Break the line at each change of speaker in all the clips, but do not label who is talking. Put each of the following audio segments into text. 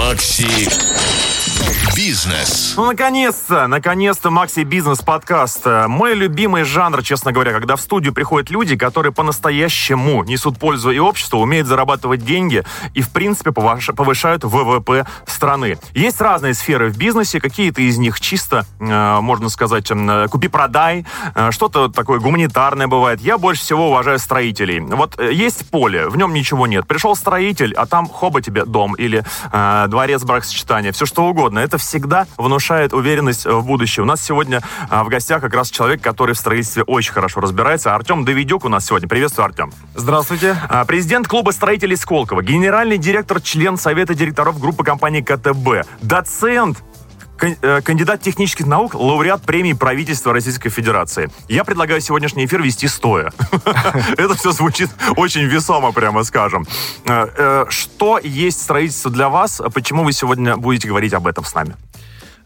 Макси Бизнес.
Ну, наконец-то, наконец-то, Макси Бизнес подкаст. Мой любимый жанр, честно говоря, когда в студию приходят люди, которые по-настоящему несут пользу и обществу, умеют зарабатывать деньги и, в принципе, повышают ВВП страны. Есть разные сферы в бизнесе, какие-то из них чисто, э, можно сказать, э, купи-продай, э, что-то такое гуманитарное бывает. Я больше всего уважаю строителей. Вот есть поле, в нем ничего нет. Пришел строитель, а там хоба тебе дом или дворец бракосочетания, все что угодно. Это всегда внушает уверенность в будущее. У нас сегодня а, в гостях как раз человек, который в строительстве очень хорошо разбирается. Артем Давидюк у нас сегодня. Приветствую, Артем.
Здравствуйте.
А, президент клуба строителей Сколково, генеральный директор, член Совета директоров группы компании КТБ, доцент э, кандидат технических наук, лауреат премии правительства Российской Федерации. Я предлагаю сегодняшний эфир вести стоя. Это все звучит очень весомо, прямо скажем. Э, э, что есть строительство для вас? Почему вы сегодня будете говорить об этом с нами?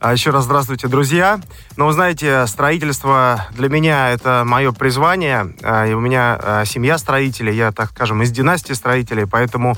А еще раз здравствуйте, друзья. Ну, вы знаете, строительство для меня это мое призвание. А, и у меня а, семья строителей, я, так скажем, из династии строителей, поэтому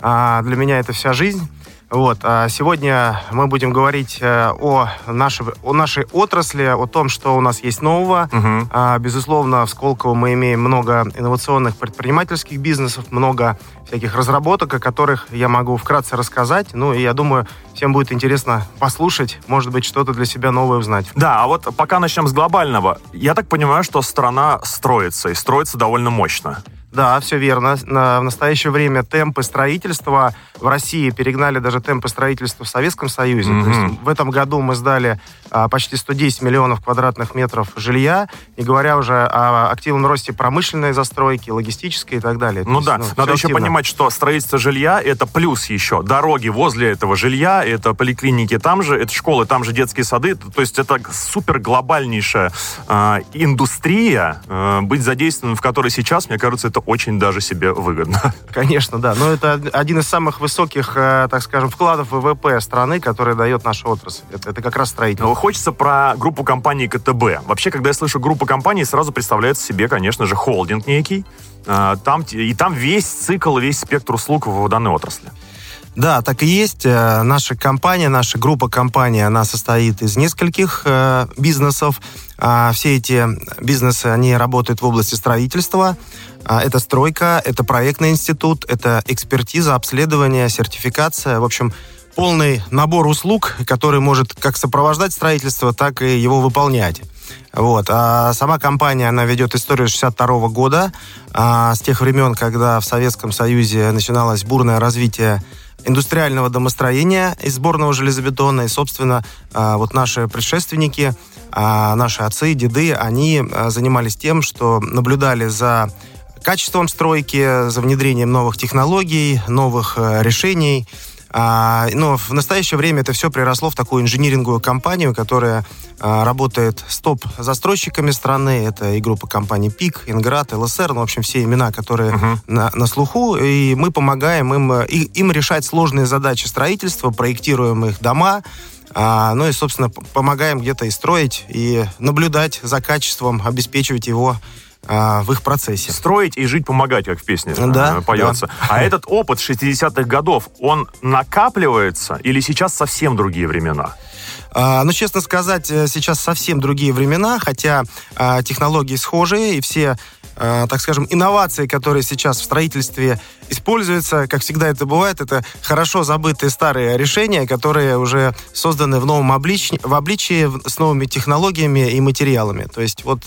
для меня это вся жизнь. Вот. А сегодня мы будем говорить э, о нашей, о нашей отрасли, о том, что у нас есть нового. Угу. Безусловно, в Сколково мы имеем много инновационных предпринимательских бизнесов, много всяких разработок, о которых я могу вкратце рассказать. Ну, и я думаю, всем будет интересно послушать, может быть, что-то для себя новое узнать.
Да, а вот пока начнем с глобального. Я так понимаю, что страна строится, и строится довольно мощно.
Да, все верно. На, в настоящее время темпы строительства в России перегнали даже темпы строительства в Советском Союзе. Mm-hmm. То есть в этом году мы сдали а, почти 110 миллионов квадратных метров жилья, не говоря уже о активном росте промышленной застройки, логистической и так далее.
Ну есть, да, ну, надо еще понимать, что строительство жилья — это плюс еще. Дороги возле этого жилья, это поликлиники там же, это школы, там же детские сады. То есть это супер глобальнейшая э, индустрия, э, быть задействованным в которой сейчас, мне кажется, это очень даже себе выгодно.
Конечно, да. Но это один из самых высоких, э, так скажем, вкладов ВВП страны, который дает наша отрасль. Это, это как раз строительство.
Но хочется про группу компаний КТБ. Вообще, когда я слышу группу компаний, сразу представляется себе, конечно же, холдинг некий. Э, там, и там весь цикл, весь спектр услуг в данной отрасли.
Да, так и есть. Э, наша компания, наша группа компаний, она состоит из нескольких э, бизнесов. А все эти бизнесы, они работают в области строительства. А, это стройка, это проектный институт, это экспертиза, обследование, сертификация. В общем, полный набор услуг, который может как сопровождать строительство, так и его выполнять. Вот. А сама компания, она ведет историю 62 года, а, с тех времен, когда в Советском Союзе начиналось бурное развитие индустриального домостроения из сборного железобетона. И, собственно, а, вот наши предшественники, а, наши отцы, деды, они а, занимались тем, что наблюдали за качеством стройки, за внедрением новых технологий, новых решений – а, но в настоящее время это все приросло в такую инжиниринговую компанию, которая а, работает с топ-застройщиками страны. Это и группа компаний ПИК, Инград, ЛСР, ну, в общем, все имена, которые uh-huh. на, на слуху. И мы помогаем им, и, им решать сложные задачи строительства, проектируем их дома, а, ну и, собственно, помогаем где-то и строить, и наблюдать за качеством, обеспечивать его а, в их процессе.
Строить и жить, помогать, как в песне да, э, поется. Да. А этот опыт 60-х годов, он накапливается или сейчас совсем другие времена?
А, ну, честно сказать, э, сейчас совсем другие времена, хотя а, технологии схожие, и все, а, так скажем, инновации, которые сейчас в строительстве используются, как всегда это бывает, это хорошо забытые старые решения, которые уже созданы в новом обличии, в обличии с новыми технологиями и материалами. То есть вот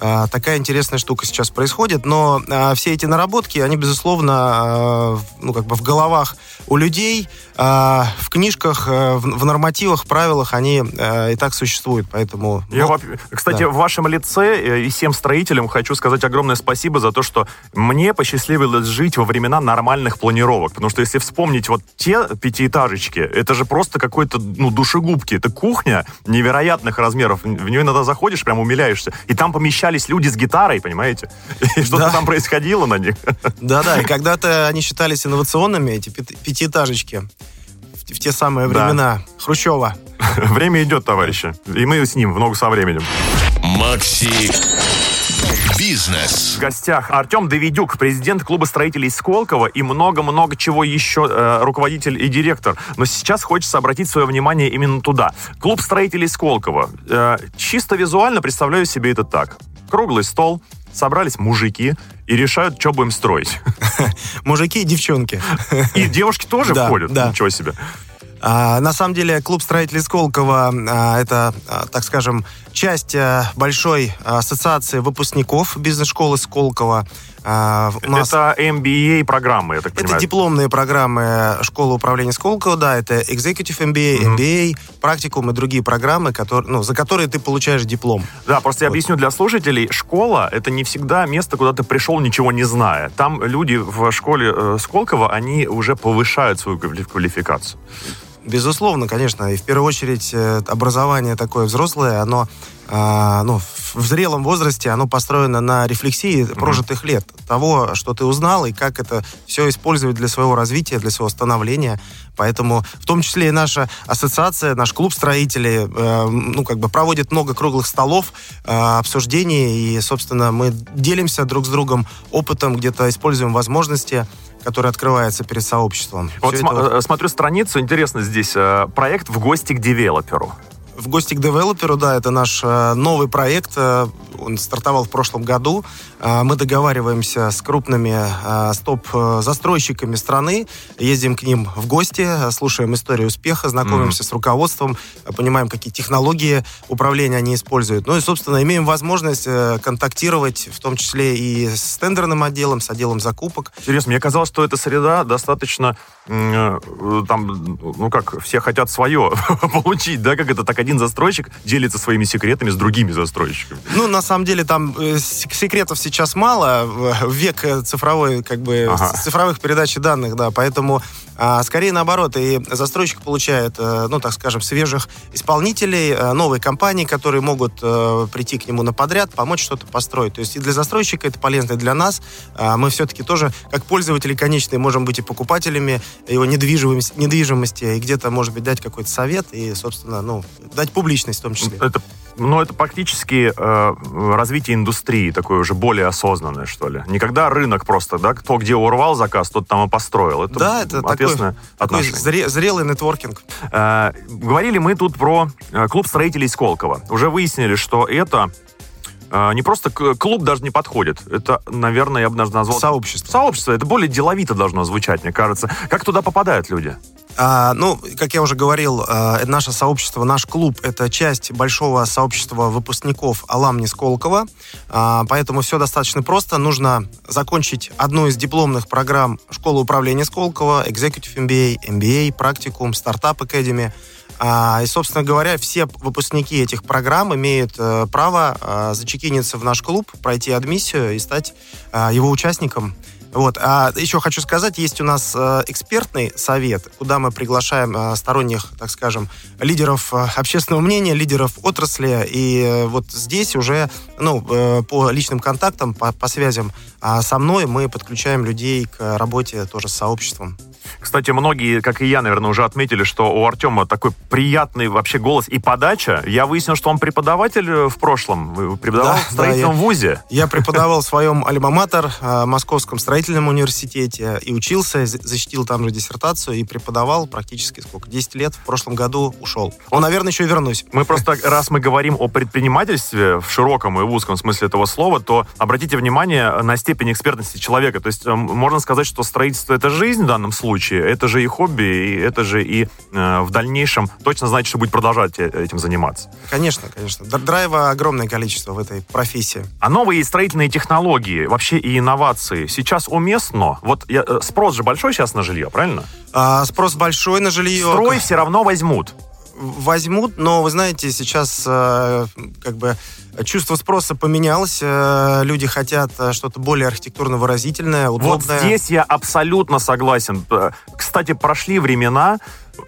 такая интересная штука сейчас происходит, но а, все эти наработки, они, безусловно, а, ну, как бы в головах у людей, в книжках, в нормативах, правилах они и так существуют, поэтому...
Я, ну, кстати, да. в вашем лице э, и всем строителям хочу сказать огромное спасибо за то, что мне посчастливилось жить во времена нормальных планировок, потому что если вспомнить вот те пятиэтажечки, это же просто какой-то, ну, душегубки, это кухня невероятных размеров, в нее иногда заходишь, прям умиляешься, и там помещают встречались люди с гитарой, понимаете? И что-то да. там происходило на них.
Да-да, и когда-то они считались инновационными, эти пятиэтажечки в те самые времена да. Хрущева.
Время идет, товарищи. И мы с ним в ногу со временем.
Макси
Бизнес. В гостях Артем Давидюк, президент клуба строителей Сколково и много-много чего еще, э, руководитель и директор. Но сейчас хочется обратить свое внимание именно туда. Клуб строителей Сколково. Э, чисто визуально представляю себе это так. Круглый стол, собрались мужики и решают, что будем строить.
Мужики и девчонки.
И девушки тоже входят? Да. Ничего себе.
А, на самом деле клуб строителей Сколково а, это, а, так скажем, часть большой ассоциации выпускников бизнес-школы Сколково.
Uh, у нас... Это MBA программы, я так
понимаю. Это дипломные программы школы управления Сколково, да, это Executive MBA, mm-hmm. MBA, практикум и другие программы, которые, ну, за которые ты получаешь диплом.
Да, просто вот. я объясню для слушателей, школа это не всегда место, куда ты пришел, ничего не зная. Там люди в школе э, Сколково, они уже повышают свою квалификацию.
Безусловно, конечно. И в первую очередь э, образование такое взрослое, оно а, ну, в зрелом возрасте оно построено на рефлексии mm-hmm. прожитых лет, того, что ты узнал и как это все использовать для своего развития, для своего становления. Поэтому в том числе и наша ассоциация, наш клуб строителей, э, ну, как бы проводит много круглых столов, э, обсуждений, и, собственно, мы делимся друг с другом опытом, где-то используем возможности который открывается перед сообществом.
Вот см- вот... Э, смотрю страницу, интересно здесь, э, проект «В гости к девелоперу».
В гости к девелоперу, да, это наш э, новый проект. Он стартовал в прошлом году. Э, мы договариваемся с крупными стоп-застройщиками страны, ездим к ним в гости, слушаем историю успеха, знакомимся mm-hmm. с руководством, понимаем, какие технологии управления они используют. Ну и, собственно, имеем возможность контактировать, в том числе и с тендерным отделом, с отделом закупок.
Интересно, мне казалось, что эта среда достаточно там, ну как, все хотят свое получить, да, как это так один застройщик делится своими секретами с другими застройщиками.
Ну, на самом деле, там э, секретов сейчас мало. В век цифровой, как бы, ага. цифровых передач данных, да, поэтому а, скорее наоборот, и застройщик получает, э, ну, так скажем, свежих исполнителей, э, новые компании, которые могут э, прийти к нему на подряд, помочь что-то построить. То есть и для застройщика это полезно, и для нас. А, мы все-таки тоже, как пользователи конечные, можем быть и покупателями его недвижимости, недвижимости и где-то, может быть, дать какой-то совет и, собственно, ну, дать публичность в том числе.
Это ну, это практически э, развитие индустрии, такое уже более осознанное, что ли. Никогда рынок просто, да, кто где урвал заказ, тот там и построил.
Это да, это ответственное такой, такой зре, зрелый нетворкинг.
Э, говорили мы тут про э, клуб строителей Сколково. Уже выяснили, что это не просто клуб даже не подходит. Это, наверное, я бы даже назвал...
Сообщество.
Сообщество. Это более деловито должно звучать, мне кажется. Как туда попадают люди?
А, ну, как я уже говорил, а, наше сообщество, наш клуб — это часть большого сообщества выпускников Аламни Сколково, а, поэтому все достаточно просто. Нужно закончить одну из дипломных программ школы управления Сколково, Executive MBA, MBA, практикум, Startup Academy. А, и, собственно говоря, все выпускники этих программ имеют э, право а, зачекиниться в наш клуб, пройти адмиссию и стать а, его участником. Вот. А еще хочу сказать, есть у нас э, экспертный совет, куда мы приглашаем э, сторонних, так скажем, лидеров э, общественного мнения, лидеров отрасли. И вот здесь уже, ну, по личным контактам, по, по связям а со мной мы подключаем людей к работе тоже с сообществом.
Кстати, многие, как и я, наверное, уже отметили, что у Артема такой приятный вообще голос и подача. Я выяснил, что он преподаватель в прошлом, преподавал да, в строительном
да,
я, вузе.
Я преподавал в своем альма-матер, Московском строительном университете, и учился, защитил там же диссертацию, и преподавал практически сколько? 10 лет. В прошлом году ушел. Он, наверное, еще и вернусь.
Мы просто, раз мы говорим о предпринимательстве в широком и в узком смысле этого слова, то обратите внимание на степень экспертности человека. То есть можно сказать, что строительство — это жизнь в данном случае, случае это же и хобби, и это же и э, в дальнейшем точно значит, что будет продолжать э, этим заниматься.
Конечно, конечно. Драйва огромное количество в этой профессии.
А новые строительные технологии, вообще и инновации сейчас уместно? Вот я, э, спрос же большой сейчас на жилье, правильно?
А, спрос большой на жилье.
Строй все равно возьмут
возьмут, но вы знаете, сейчас э, как бы чувство спроса поменялось, э, люди хотят э, что-то более архитектурно выразительное, удобное.
Вот здесь я абсолютно согласен. Кстати, прошли времена,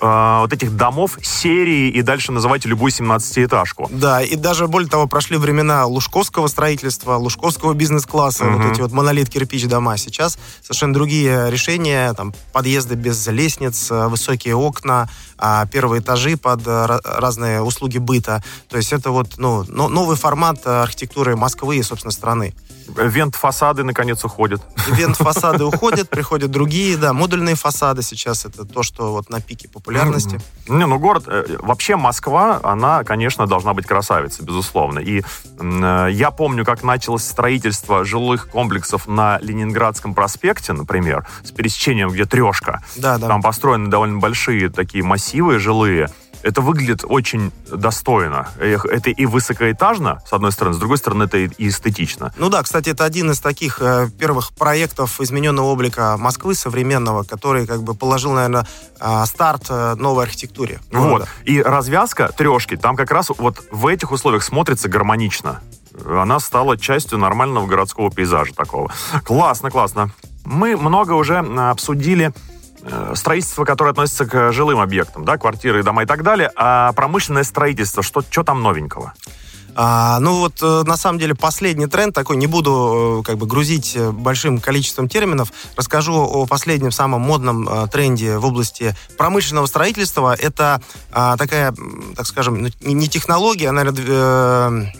э, вот этих домов серии и дальше называйте любую 17-этажку.
Да, и даже более того, прошли времена лужковского строительства, лужковского бизнес-класса, угу. вот эти вот монолит кирпич дома. Сейчас совершенно другие решения, там подъезды без лестниц, высокие окна, а первые этажи под разные услуги быта. То есть это вот ну, новый формат архитектуры Москвы и, собственно, страны.
Вент-фасады, наконец, уходят.
Вент-фасады уходят, приходят другие, да, модульные фасады сейчас, это то, что вот на пике популярности.
Не, ну город, э, вообще Москва, она, конечно, должна быть красавицей, безусловно. И э, я помню, как началось строительство жилых комплексов на Ленинградском проспекте, например, с пересечением, где трешка. Да, да. Там построены довольно большие такие массивы жилые это выглядит очень достойно. Это и высокоэтажно, с одной стороны, с другой стороны, это и эстетично.
Ну да, кстати, это один из таких э, первых проектов измененного облика Москвы современного, который как бы положил, наверное, э, старт э, новой архитектуре.
Вот. И развязка трешки там как раз вот в этих условиях смотрится гармонично. Она стала частью нормального городского пейзажа такого. Классно, классно. Мы много уже обсудили Э, строительство, которое относится к жилым объектам, да, квартиры, дома и так далее, а промышленное строительство, что, что там новенького?
А, ну вот, э, на самом деле, последний тренд такой, не буду э, как бы грузить большим количеством терминов, расскажу о последнем самом модном а, тренде в области промышленного строительства. Это а, такая, так скажем, ну, не технология, а, наверное,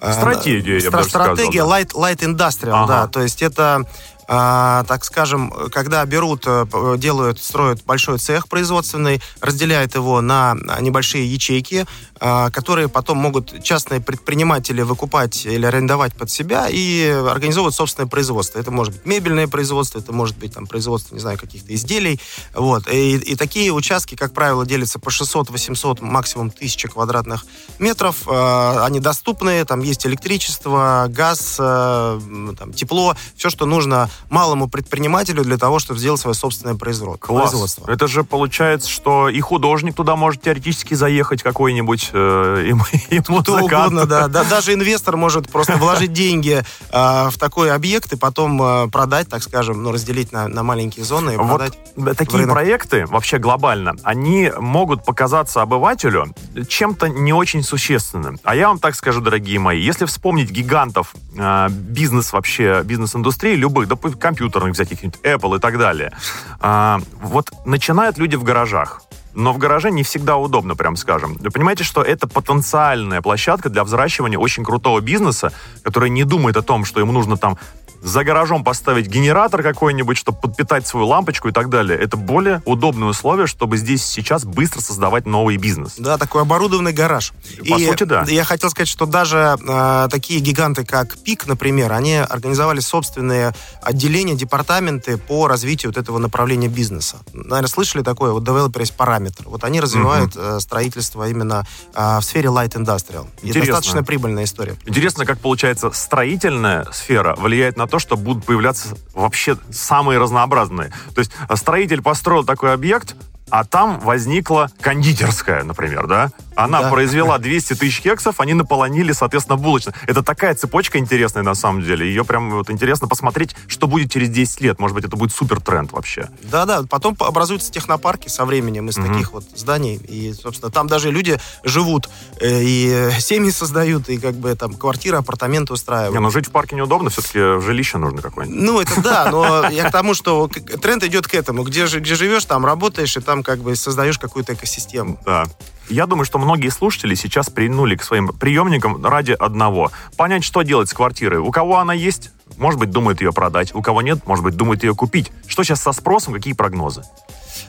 Стратегия, я бы
Стратегия light, light industrial, ага. да, то есть это а, так скажем, когда берут, э, делают, строят большой цех производственный, разделяют его на небольшие ячейки, а, которые потом могут частные предприниматели выкупать или арендовать под себя и организовывать собственное производство. Это может быть мебельное производство, это может быть там производство, не знаю, каких-то изделий. Вот. И, и такие участки, как правило, делятся по 600-800, максимум 1000 квадратных метров. А, они доступны, там есть электричество, газ, э, там, тепло, все, что нужно малому предпринимателю для того, чтобы сделать свое собственное производство.
Класс. Это же получается, что и художник туда может теоретически заехать какой-нибудь, э, и, и
Кто угодно, да. да. Даже инвестор может просто вложить деньги э, в такой объект и потом э, продать, так скажем, ну, разделить на, на маленькие зоны и вот продать.
Такие проекты, вообще глобально, они могут показаться обывателю чем-то не очень существенным. А я вам так скажу, дорогие мои, если вспомнить гигантов э, бизнес вообще, бизнес-индустрии, любых, да компьютерных каких-нибудь Apple и так далее. А, вот начинают люди в гаражах. Но в гараже не всегда удобно, прям скажем. Вы понимаете, что это потенциальная площадка для взращивания очень крутого бизнеса, который не думает о том, что ему нужно там за гаражом поставить генератор какой-нибудь, чтобы подпитать свою лампочку и так далее. Это более удобные условия, чтобы здесь сейчас быстро создавать новый бизнес.
Да, такой оборудованный гараж.
По и сути, да.
Я хотел сказать, что даже э, такие гиганты, как ПИК, например, они организовали собственные отделения, департаменты по развитию вот этого направления бизнеса. Наверное, слышали такое, вот Developer есть параметр. Вот они развивают угу. э, строительство именно э, в сфере light industrial. И достаточно прибыльная история.
Интересно, как получается строительная сфера влияет на то, что будут появляться вообще самые разнообразные. То есть строитель построил такой объект, а там возникла кондитерская, например, да? Она да. произвела 200 тысяч кексов, они наполонили, соответственно, булочно. Это такая цепочка интересная на самом деле. Ее прям вот интересно посмотреть, что будет через 10 лет. Может быть, это будет супер тренд вообще.
Да-да, потом образуются технопарки со временем из угу. таких вот зданий. И, собственно, там даже люди живут, э, и семьи создают, и как бы там квартиры, апартаменты устраивают.
Не, ну жить в парке неудобно, все-таки жилище нужно какое-нибудь.
Ну, это да, но я к тому, что тренд идет к этому. Где, где живешь, там работаешь, и там как бы создаешь какую-то экосистему.
Да. Я думаю, что многие слушатели сейчас принули к своим приемникам ради одного. Понять, что делать с квартирой. У кого она есть, может быть, думает ее продать. У кого нет, может быть, думает ее купить. Что сейчас со спросом, какие прогнозы?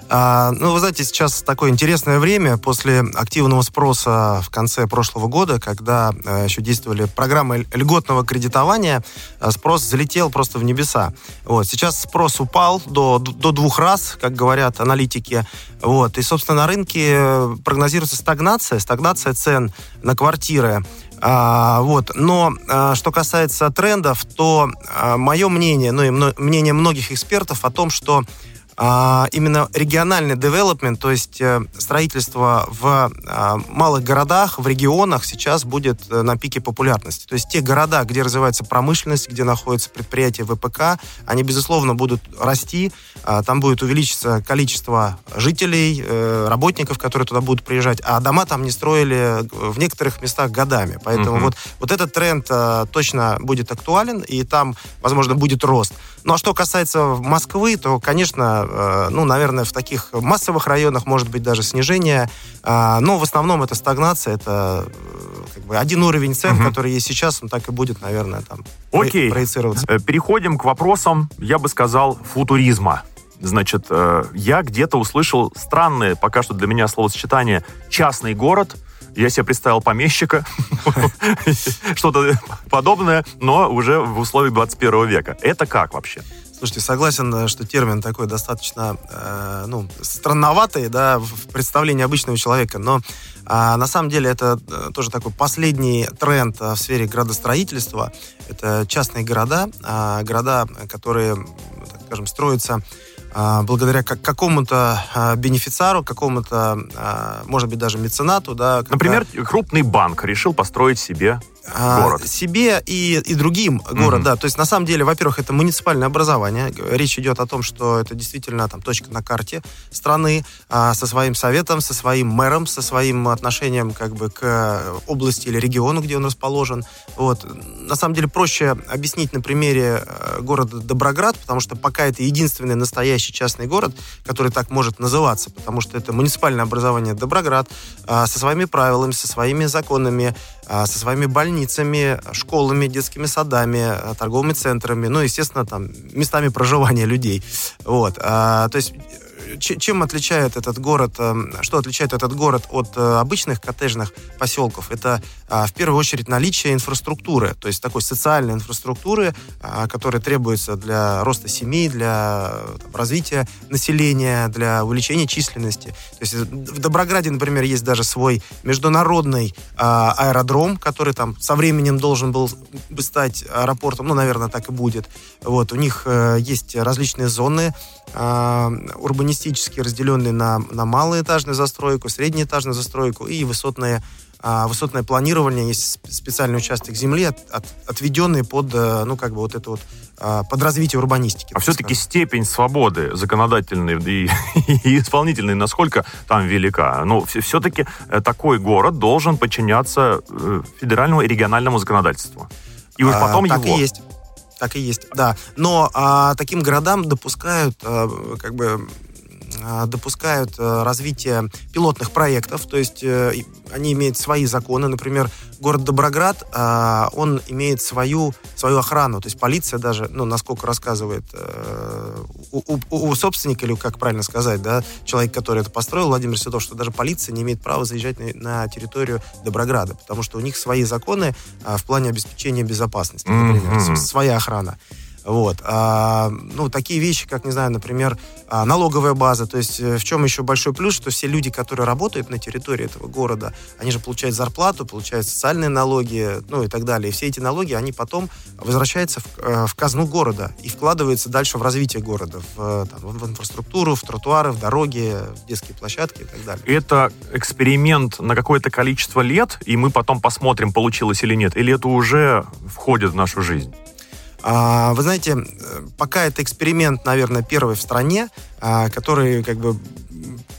А, ну, вы знаете, сейчас такое интересное время после активного спроса в конце прошлого года, когда а, еще действовали программы льготного кредитования, а, спрос залетел просто в небеса. Вот. Сейчас спрос упал до, до двух раз, как говорят аналитики. Вот. И, собственно, на рынке прогнозируется стагнация, стагнация цен на квартиры. А, вот. Но а, что касается трендов, то а, мое мнение, ну и мнение многих экспертов о том, что а, именно региональный девелопмент, то есть э, строительство в а, малых городах, в регионах сейчас будет э, на пике популярности. То есть те города, где развивается промышленность, где находятся предприятия ВПК, они, безусловно, будут расти, а, там будет увеличиться количество жителей, э, работников, которые туда будут приезжать, а дома там не строили в некоторых местах годами. Поэтому угу. вот, вот этот тренд точно будет актуален, и там, возможно, будет рост. Ну а что касается Москвы, то, конечно, э, ну, наверное, в таких массовых районах может быть даже снижение, э, но в основном это стагнация, это э, как бы один уровень цен, угу. который есть сейчас, он так и будет, наверное, там
Окей. проецироваться. Переходим к вопросам, я бы сказал, футуризма. Значит, я где-то услышал странное, пока что для меня словосочетание «частный город», я себе представил помещика, что-то подобное, но уже в условиях 21 века. Это как вообще?
Слушайте, согласен, э, что термин такой достаточно э, ну, странноватый да, в представлении обычного человека, но а, на самом деле это э, тоже такой последний тренд э, в сфере градостроительства. Это частные города, а, города, которые, так скажем, строятся а, благодаря какому-то а, бенефициару, какому-то, а, может быть, даже меценату. Да,
когда... Например, крупный банк решил построить себе город.
себе и, и другим город, mm-hmm. да. То есть, на самом деле, во-первых, это муниципальное образование. Речь идет о том, что это действительно там точка на карте страны а, со своим советом, со своим мэром, со своим отношением как бы к области или региону, где он расположен. Вот. На самом деле, проще объяснить на примере э, города Доброград, потому что пока это единственный настоящий частный город, который так может называться, потому что это муниципальное образование Доброград а, со своими правилами, со своими законами, а, со своими больницами, школами, детскими садами, торговыми центрами, ну, естественно, там, местами проживания людей. Вот. А, то есть чем отличает этот город, эм, что отличает этот город от э, обычных коттеджных поселков? Это а, в первую очередь наличие инфраструктуры, то есть такой социальной инфраструктуры, а, которая требуется для роста семей, для там, развития населения, для увеличения численности. То есть в Доброграде, например, есть даже свой международный а, аэродром, который там со временем должен был бы стать аэропортом, ну, наверное, так и будет. Вот, у них э, есть различные зоны урбанистические урбанистически разделенный на, на малоэтажную застройку, среднеэтажную застройку и высотные а, высотное планирование, есть специальный участок земли, от, от, отведенный под, э, ну, как бы вот это вот, а, под развитие урбанистики.
А все-таки степень свободы законодательной и, и исполнительной насколько там велика? Ну, все-таки э, такой город должен подчиняться э, федеральному и региональному законодательству.
И уж потом а, его... Так и есть. Так и есть, да. Но а, таким городам допускают а, как бы допускают э, развитие пилотных проектов, то есть э, они имеют свои законы. Например, город Доброград, он имеет свою, свою охрану, то есть полиция даже, ну, насколько рассказывает э, у, у, у собственника, или как правильно сказать, да, человек, который это построил, Владимир Седов, что даже полиция не имеет права заезжать на, на территорию Доброграда, потому что у них свои законы в плане обеспечения безопасности, например, mm-hmm. своя охрана. Вот. А, ну, такие вещи, как, не знаю, например, а, налоговая база. То есть э, в чем еще большой плюс, что все люди, которые работают на территории этого города, они же получают зарплату, получают социальные налоги, ну и так далее. И все эти налоги, они потом возвращаются в, э, в казну города и вкладываются дальше в развитие города, в, там, в инфраструктуру, в тротуары, в дороги, в детские площадки и так далее.
Это эксперимент на какое-то количество лет, и мы потом посмотрим, получилось или нет, или это уже входит в нашу жизнь?
А, вы знаете, э, пока это эксперимент, наверное, первый в стране, а, который как бы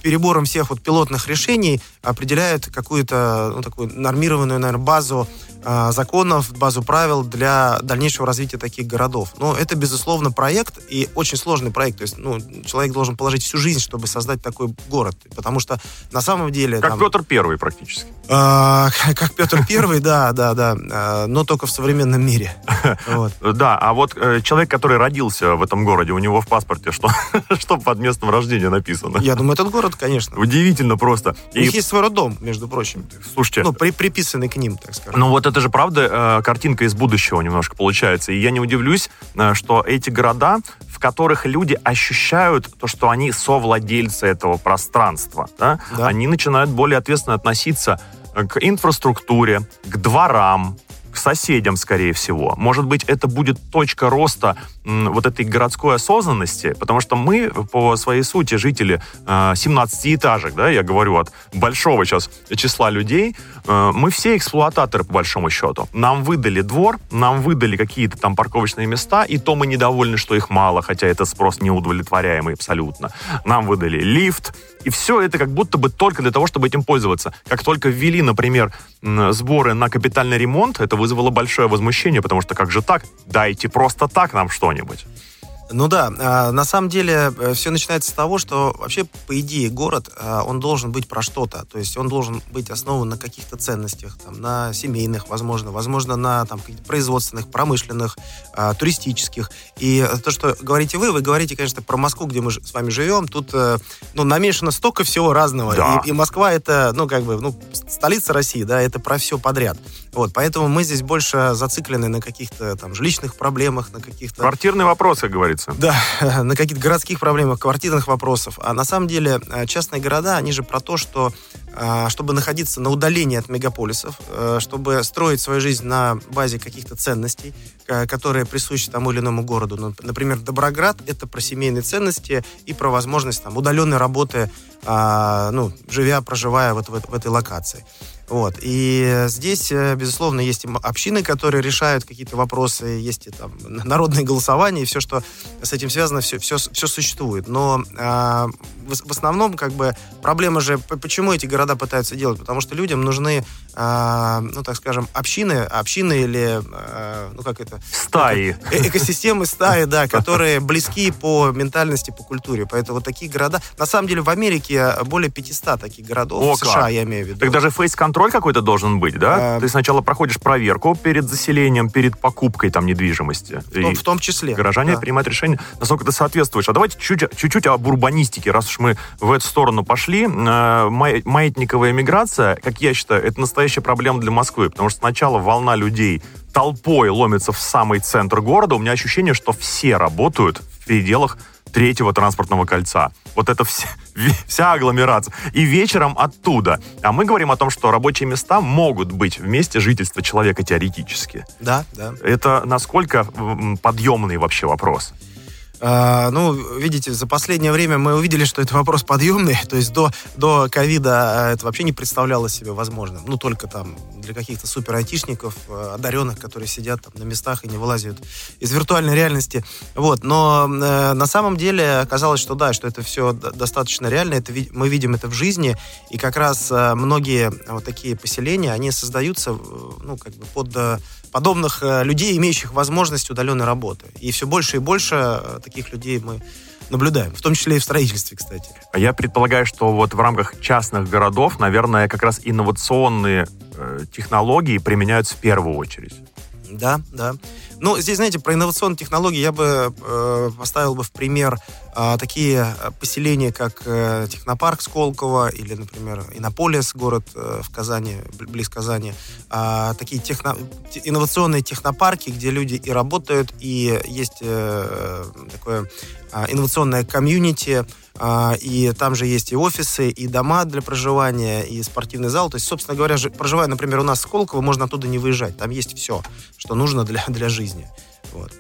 перебором всех вот пилотных решений определяет какую-то ну, такую нормированную, наверное, базу э, законов, базу правил для дальнейшего развития таких городов. Но это, безусловно, проект и очень сложный проект. То есть, ну, человек должен положить всю жизнь, чтобы создать такой город. Потому что на самом деле...
Как там, Петр Первый практически.
Э, как Петр Первый, да, да, да. Но только в современном мире.
Да, а вот э, человек, который родился в этом городе, у него в паспорте что, что под местом рождения написано?
Я думаю, этот город, конечно.
Удивительно просто.
У них есть свой роддом, между прочим.
Слушайте.
Ну, при, приписанный к ним, так сказать.
Ну, вот это же правда картинка из будущего немножко получается. И я не удивлюсь, что эти города, в которых люди ощущают то, что они совладельцы этого пространства, да? Да. они начинают более ответственно относиться к инфраструктуре, к дворам, к соседям, скорее всего. Может быть, это будет точка роста вот этой городской осознанности, потому что мы по своей сути жители 17-этажек, да, я говорю от большого сейчас числа людей, мы все эксплуататоры по большому счету. Нам выдали двор, нам выдали какие-то там парковочные места, и то мы недовольны, что их мало, хотя это спрос неудовлетворяемый абсолютно. Нам выдали лифт, и все это как будто бы только для того, чтобы этим пользоваться. Как только ввели, например, сборы на капитальный ремонт, это вызвало большое возмущение, потому что как же так? Дайте просто так нам что-нибудь.
Ну да, а, на самом деле э, все начинается с того, что вообще, по идее, город, а, он должен быть про что-то. То есть он должен быть основан на каких-то ценностях, там, на семейных, возможно, возможно, на там, производственных, промышленных, а, туристических. И то, что говорите вы, вы говорите, конечно, про Москву, где мы с вами живем. Тут э, ну, намешано столько всего разного. Да. И, и Москва это, ну, как бы, ну, столица России, да, это про все подряд. Вот, поэтому мы здесь больше зациклены на каких-то там жилищных проблемах, на каких-то...
Квартирный вопрос, как говорится.
Да, на каких-то городских проблемах, квартирных вопросов. А на самом деле э, частные города, они же про то, что э, чтобы находиться на удалении от мегаполисов, э, чтобы строить свою жизнь на базе каких-то ценностей, которые присущи тому или иному городу. Например, Доброград — это про семейные ценности и про возможность там, удаленной работы, ну, живя, проживая вот в, в этой локации. Вот. И здесь, э, безусловно, есть общины, которые решают какие-то вопросы, есть и там народные голосования, и все, что с этим связано, все, все, все существует. Но э, в, в основном, как бы, проблема же, почему эти города пытаются делать? Потому что людям нужны, э, ну, так скажем, общины, общины или, э, ну, как это?
Стаи.
Как, э, экосистемы стаи, да, которые близки по ментальности, по культуре. Поэтому такие города... На самом деле в Америке более 500 таких городов, О, в США, я имею в виду.
Так даже фейс-контроль какой-то должен быть, да? А... Ты сначала проходишь проверку перед заселением, перед покупкой там недвижимости.
В том, в том числе.
Горожане да. принимают решение, насколько ты соответствуешь. А давайте чуть-чуть, чуть-чуть об урбанистике, раз уж мы в эту сторону пошли. Э, маятниковая миграция, как я считаю, это настоящая проблема для Москвы, потому что сначала волна людей толпой ломится в самый центр города. У меня ощущение, что все работают в пределах третьего транспортного кольца. Вот это вся, вся агломерация. И вечером оттуда. А мы говорим о том, что рабочие места могут быть в месте жительства человека теоретически.
Да, да.
Это насколько подъемный вообще вопрос?
А, ну, видите, за последнее время мы увидели, что это вопрос подъемный. То есть до, до ковида а, это вообще не представлялось себе возможным. Ну, только там для каких-то супер айтишников, а, одаренных, которые сидят там на местах и не вылазят из виртуальной реальности. Вот. Но э, на самом деле оказалось, что да, что это все достаточно реально. Это, мы видим это в жизни. И как раз э, многие вот такие поселения, они создаются ну, как бы под подобных э, людей, имеющих возможность удаленной работы. И все больше и больше э, таких людей мы наблюдаем, в том числе и в строительстве, кстати.
А я предполагаю, что вот в рамках частных городов, наверное, как раз инновационные э, технологии применяются в первую очередь.
Да, да. Ну, здесь, знаете, про инновационные технологии я бы э, поставил бы в пример э, такие поселения, как э, Технопарк Сколково или, например, Иннополис, город э, в Казани, близ Казани. Э, такие техно, инновационные технопарки, где люди и работают, и есть э, такое э, инновационное комьюнити, и там же есть и офисы, и дома для проживания, и спортивный зал. То есть, собственно говоря, проживая, например, у нас в Сколково, можно оттуда не выезжать. Там есть все, что нужно для, для жизни. Вот.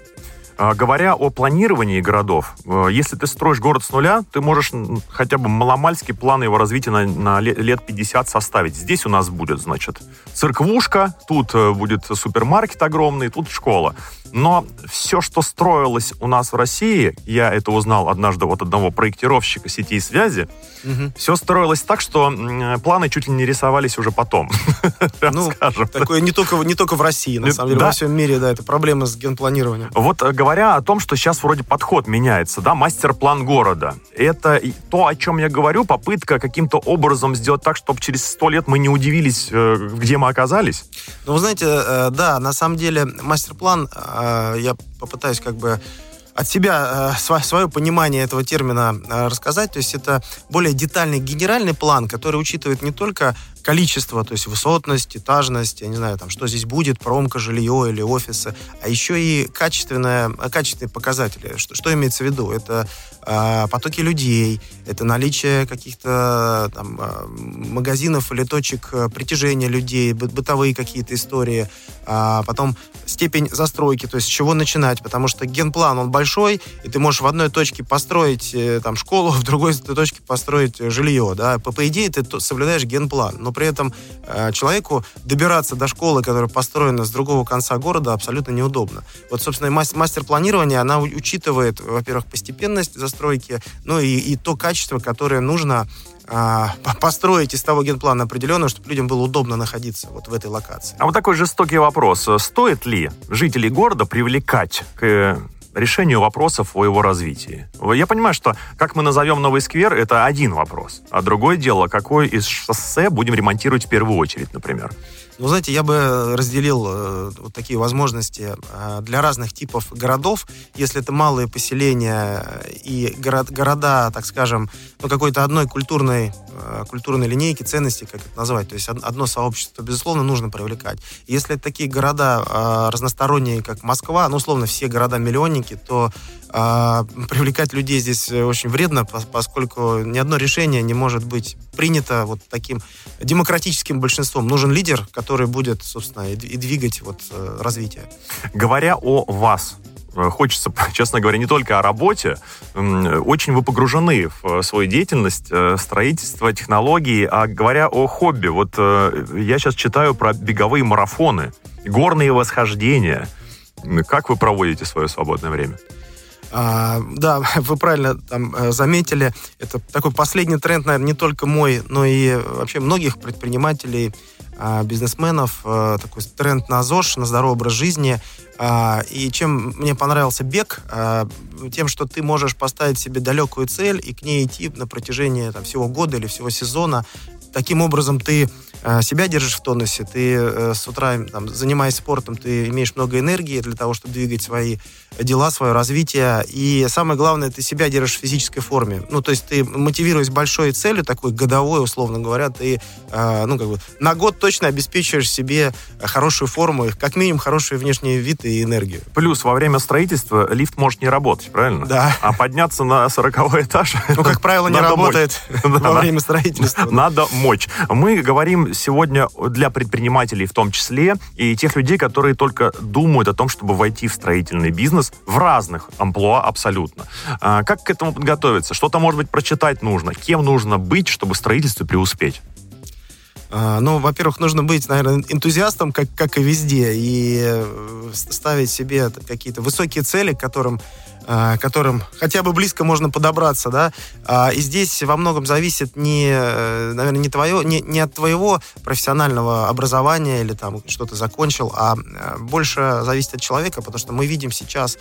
А, говоря о планировании городов, э, если ты строишь город с нуля, ты можешь хотя бы маломальский план его развития на, на лет 50 составить. Здесь у нас будет, значит, церквушка, тут э, будет супермаркет огромный, тут школа. Но все, что строилось у нас в России, я это узнал однажды от одного проектировщика сетей связи, угу. все строилось так, что планы чуть ли не рисовались уже потом.
Ну, скажем. такое не только, не только в России, на самом деле, да. во всем мире, да, это проблема с генпланированием.
Вот э, говоря о том, что сейчас вроде подход меняется, да, мастер-план города, это то, о чем я говорю, попытка каким-то образом сделать так, чтобы через сто лет мы не удивились, э, где мы оказались.
Ну, вы знаете, э, да, на самом деле мастер-план Э, я попытаюсь как бы от себя э, свое понимание этого термина э, рассказать. То есть это более детальный генеральный план, который учитывает не только количество, то есть высотность, этажность, я не знаю, там, что здесь будет, промка, жилье или офисы, а еще и качественное, качественные показатели. Что, что имеется в виду? Это э, потоки людей, это наличие каких-то там, э, магазинов или точек притяжения людей, бытовые какие-то истории, а потом степень застройки, то есть с чего начинать, потому что генплан, он большой, и ты можешь в одной точке построить э, там школу, в другой точке построить жилье, да, по, по идее ты соблюдаешь генплан, но при этом э, человеку добираться до школы, которая построена с другого конца города, абсолютно неудобно. Вот, собственно, мастер планирования, она учитывает, во-первых, постепенность застройки, ну и, и то качество, которое нужно а, построить из того генплана определенного, чтобы людям было удобно находиться вот в этой локации.
А вот такой жестокий вопрос. Стоит ли жителей города привлекать к решению вопросов о его развитии. Я понимаю, что как мы назовем новый сквер, это один вопрос. А другое дело, какой из шоссе будем ремонтировать в первую очередь, например.
Ну, знаете, я бы разделил э, вот такие возможности э, для разных типов городов. Если это малые поселения и город, города, так скажем, ну, какой-то одной культурной, э, культурной линейки, ценности, как это назвать, то есть одно сообщество, безусловно, нужно привлекать. Если это такие города э, разносторонние, как Москва, ну, условно, все города-миллионники, то а, привлекать людей здесь очень вредно, поскольку ни одно решение не может быть принято вот таким демократическим большинством. Нужен лидер, который будет, собственно, и двигать вот э, развитие.
Говоря о вас, э, хочется, честно говоря, не только о работе. Очень вы погружены в свою деятельность, э, строительство, технологии. А говоря о хобби, вот я сейчас читаю про беговые марафоны, горные восхождения. Как вы проводите свое свободное время?
А, да, вы правильно там э, заметили, это такой последний тренд, наверное, не только мой, но и вообще многих предпринимателей, а, бизнесменов, а, такой тренд на ЗОЖ, на здоровый образ жизни. А, и чем мне понравился бег, а, тем, что ты можешь поставить себе далекую цель и к ней идти на протяжении там, всего года или всего сезона. Таким образом, ты а, себя держишь в тонусе, ты э, с утра, там, занимаясь спортом, ты имеешь много энергии для того, чтобы двигать свои дела, свое развитие. И самое главное, ты себя держишь в физической форме. Ну, то есть ты мотивируясь большой целью, такой годовой, условно говоря, ты, э, ну, как бы, на год точно обеспечиваешь себе хорошую форму, как минимум хороший внешний вид и энергию.
Плюс во время строительства лифт может не работать, правильно?
Да.
А подняться на сороковой этаж...
Ну, как правило, не работает во время строительства.
Надо мочь. Мы говорим сегодня для предпринимателей в том числе, и тех людей, которые только думают о том, чтобы войти в строительный бизнес, бизнес в разных амплуа абсолютно. А, как к этому подготовиться? Что-то, может быть, прочитать нужно? Кем нужно быть, чтобы в строительстве преуспеть?
А, ну, во-первых, нужно быть, наверное, энтузиастом, как, как и везде, и э, ставить себе какие-то высокие цели, к которым Э, которым хотя бы близко можно подобраться, да, а, и здесь во многом зависит не, э, наверное, не, твое, не, не от твоего профессионального образования или там что то закончил, а э, больше зависит от человека, потому что мы видим сейчас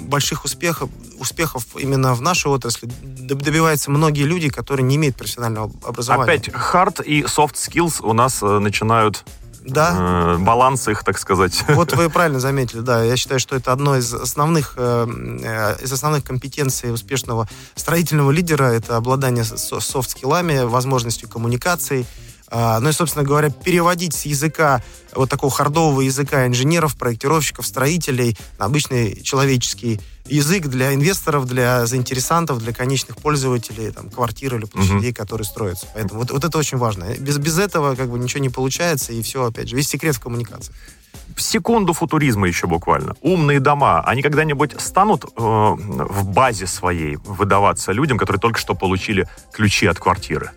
больших успехов, успехов именно в нашей отрасли добиваются многие люди, которые не имеют профессионального образования.
Опять hard и soft skills у нас начинают
да.
э, баланс их, так сказать.
Вот вы правильно заметили, да. Я считаю, что это одно из основных, э, э, из основных компетенций успешного строительного лидера. Это обладание софт-скиллами, возможностью коммуникации. Э, ну и, собственно говоря, переводить с языка, вот такого хардового языка инженеров, проектировщиков, строителей на обычный человеческий язык для инвесторов, для заинтересантов, для конечных пользователей, там, квартир или площадей, mm-hmm. которые строятся. Поэтому вот, вот это очень важно. Без, без этого как бы ничего не получается, и все, опять же, весь секрет в коммуникации.
Секунду футуризма еще буквально. Умные дома, они когда-нибудь станут э, в базе своей выдаваться людям, которые только что получили ключи от квартиры?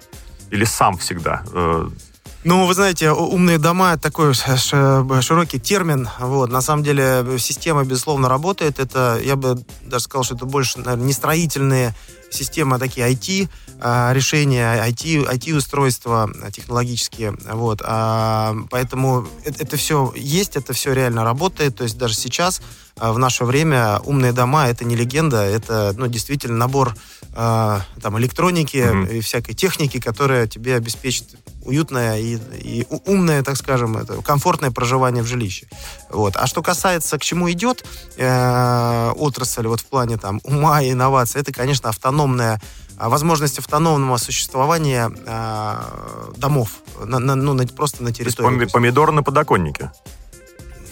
Или сам всегда э,
ну, вы знаете, умные дома это такой широкий термин. Вот. На самом деле система, безусловно, работает. Это, я бы даже сказал, что это больше, наверное, не строительные системы, а такие IT а, решения, IT, IT-устройства технологические. Вот. А, поэтому это, это все есть, это все реально работает. То есть даже сейчас, в наше время, умные дома — это не легенда, это ну, действительно набор там, электроники mm-hmm. и всякой техники, которая тебе обеспечит уютное и, и умное, так скажем, это комфортное проживание в жилище. Вот. А что касается, к чему идет э, отрасль вот в плане там ума и инноваций, это, конечно, автономная возможность автономного существования домов, на, на, ну, на, просто на территории.
Помидоры на подоконнике.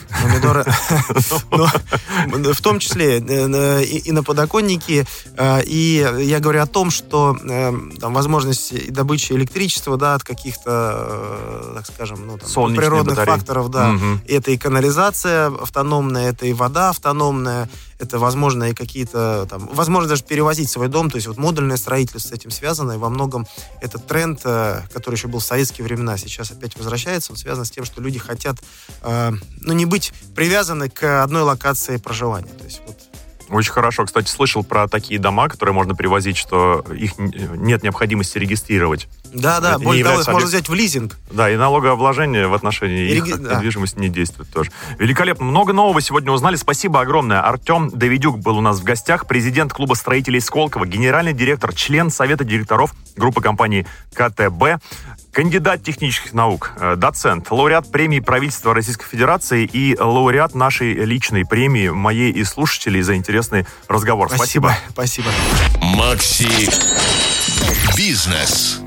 Помидоры, в том числе э, и на подоконнике. Э, и я говорю о том, что э, там возможность добычи электричества, да, от каких-то, так скажем, ну, там, природных факторов, да. Это и канализация автономная, это и вода автономная, это, возможно, и какие-то там, возможно, даже перевозить свой дом, то есть вот модульное строительство с этим связано, и во многом этот тренд, э, который еще был в советские времена, сейчас опять возвращается, он связан с тем, что люди хотят, э, ну, не быть привязаны к одной локации проживания. То есть вот
очень хорошо. Кстати, слышал про такие дома, которые можно привозить, что их нет необходимости регистрировать.
Да, да, более того, их можно взять в лизинг.
Да, и налогообложение в отношении и их реги... да. недвижимости не действует тоже. Великолепно. Много нового сегодня узнали. Спасибо огромное. Артем Давидюк был у нас в гостях, президент клуба строителей Сколково, генеральный директор, член Совета директоров группы компании КТБ кандидат технических наук, э, доцент, лауреат премии правительства Российской Федерации и лауреат нашей личной премии, моей и слушателей за интересный разговор.
Спасибо. Спасибо.
Макси Бизнес.